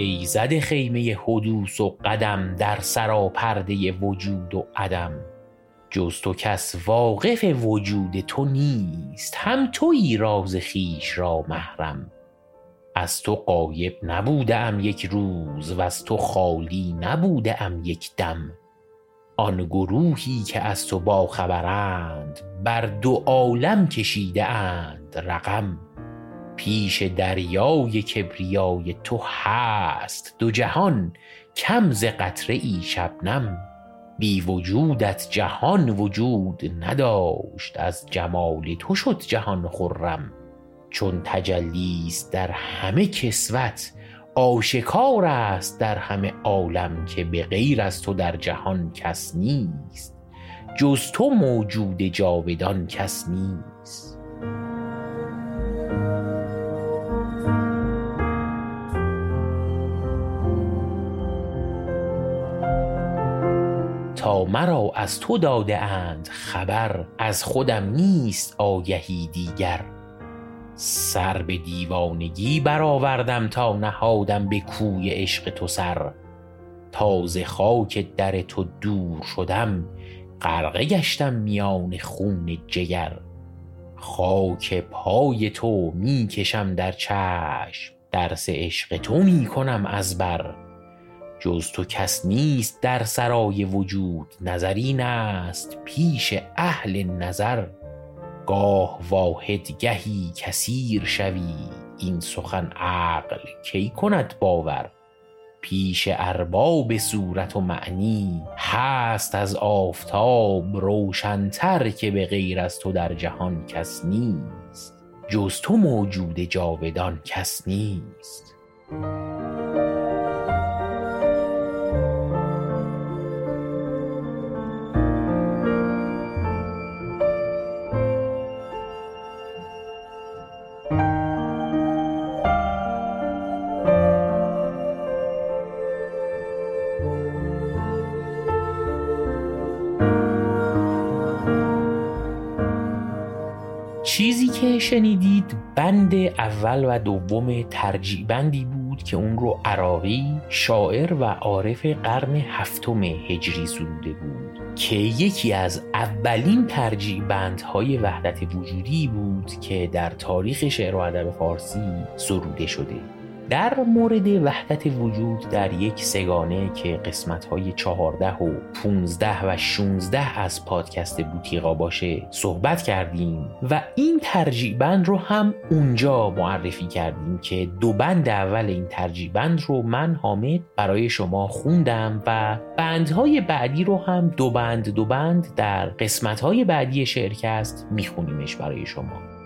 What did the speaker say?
ایزد خیمه حدوث و قدم در سراپرده وجود و عدم. جز تو کس واقف وجود تو نیست هم تویی راز خویش را محرم. از تو غایب نبوده ام یک روز وز تو خالی نبوده ام یک دم. آن گروهی که از تو باخبرند بر دو عالم کشیده اند رقم. پیش دریای کبریای تو هست. دو جهان کم ز قطره ای شبنم. بی وجودت جهان وجود نداشت. از جمال تو شد جهان خرم. چون تجلی است در همه کسوت آشکار است در همه عالم که به غیر از تو در جهان کس نیست. جز تو موجود جاودان کس نیست. تا مرا از تو داده اند خبر از خودم نیست آگهی دیگر. سر به دیوانگی برآوردم تا نهادم به کوی عشق تو سر. تا ز خاک در تو دور شدم غرقه گشتم میان خون جگر. خاک پای تو می کشم در چشم درس عشق تو می کنم از بر. جز تو کس نیست در سرای وجود نظر این است پیش اهل نظر. گاه واحد گهی کثیر شوی این سخن عقل کی کند باور؟ پیش ارباب صورت و معنی هست از آفتاب روشنتر که به غیر از تو در جهان کس نیست. جز تو موجود جاودان کس نیست. چیزی که شنیدید بند اول و دوم ترجیع بندی بود که اون رو عراقی شاعر و عارف قرن هفتم هجری سروده بود. که یکی از اولین ترجیع بندهای وحدت وجودی بود که در تاریخ شعر و ادب فارسی سروده شده. در مورد وحدت وجود در یک سگانه که قسمت های چهارده و پونزده و شونزده از پادکست بوتیقا باشه صحبت کردیم و این ترجیع بند رو هم اونجا معرفی کردیم که دو بند اول این ترجیع بند رو من حامد برای شما خوندم و بندهای بعدی رو هم دو بند دو بند در قسمت های بعدی شعرکست میخونیمش برای شما.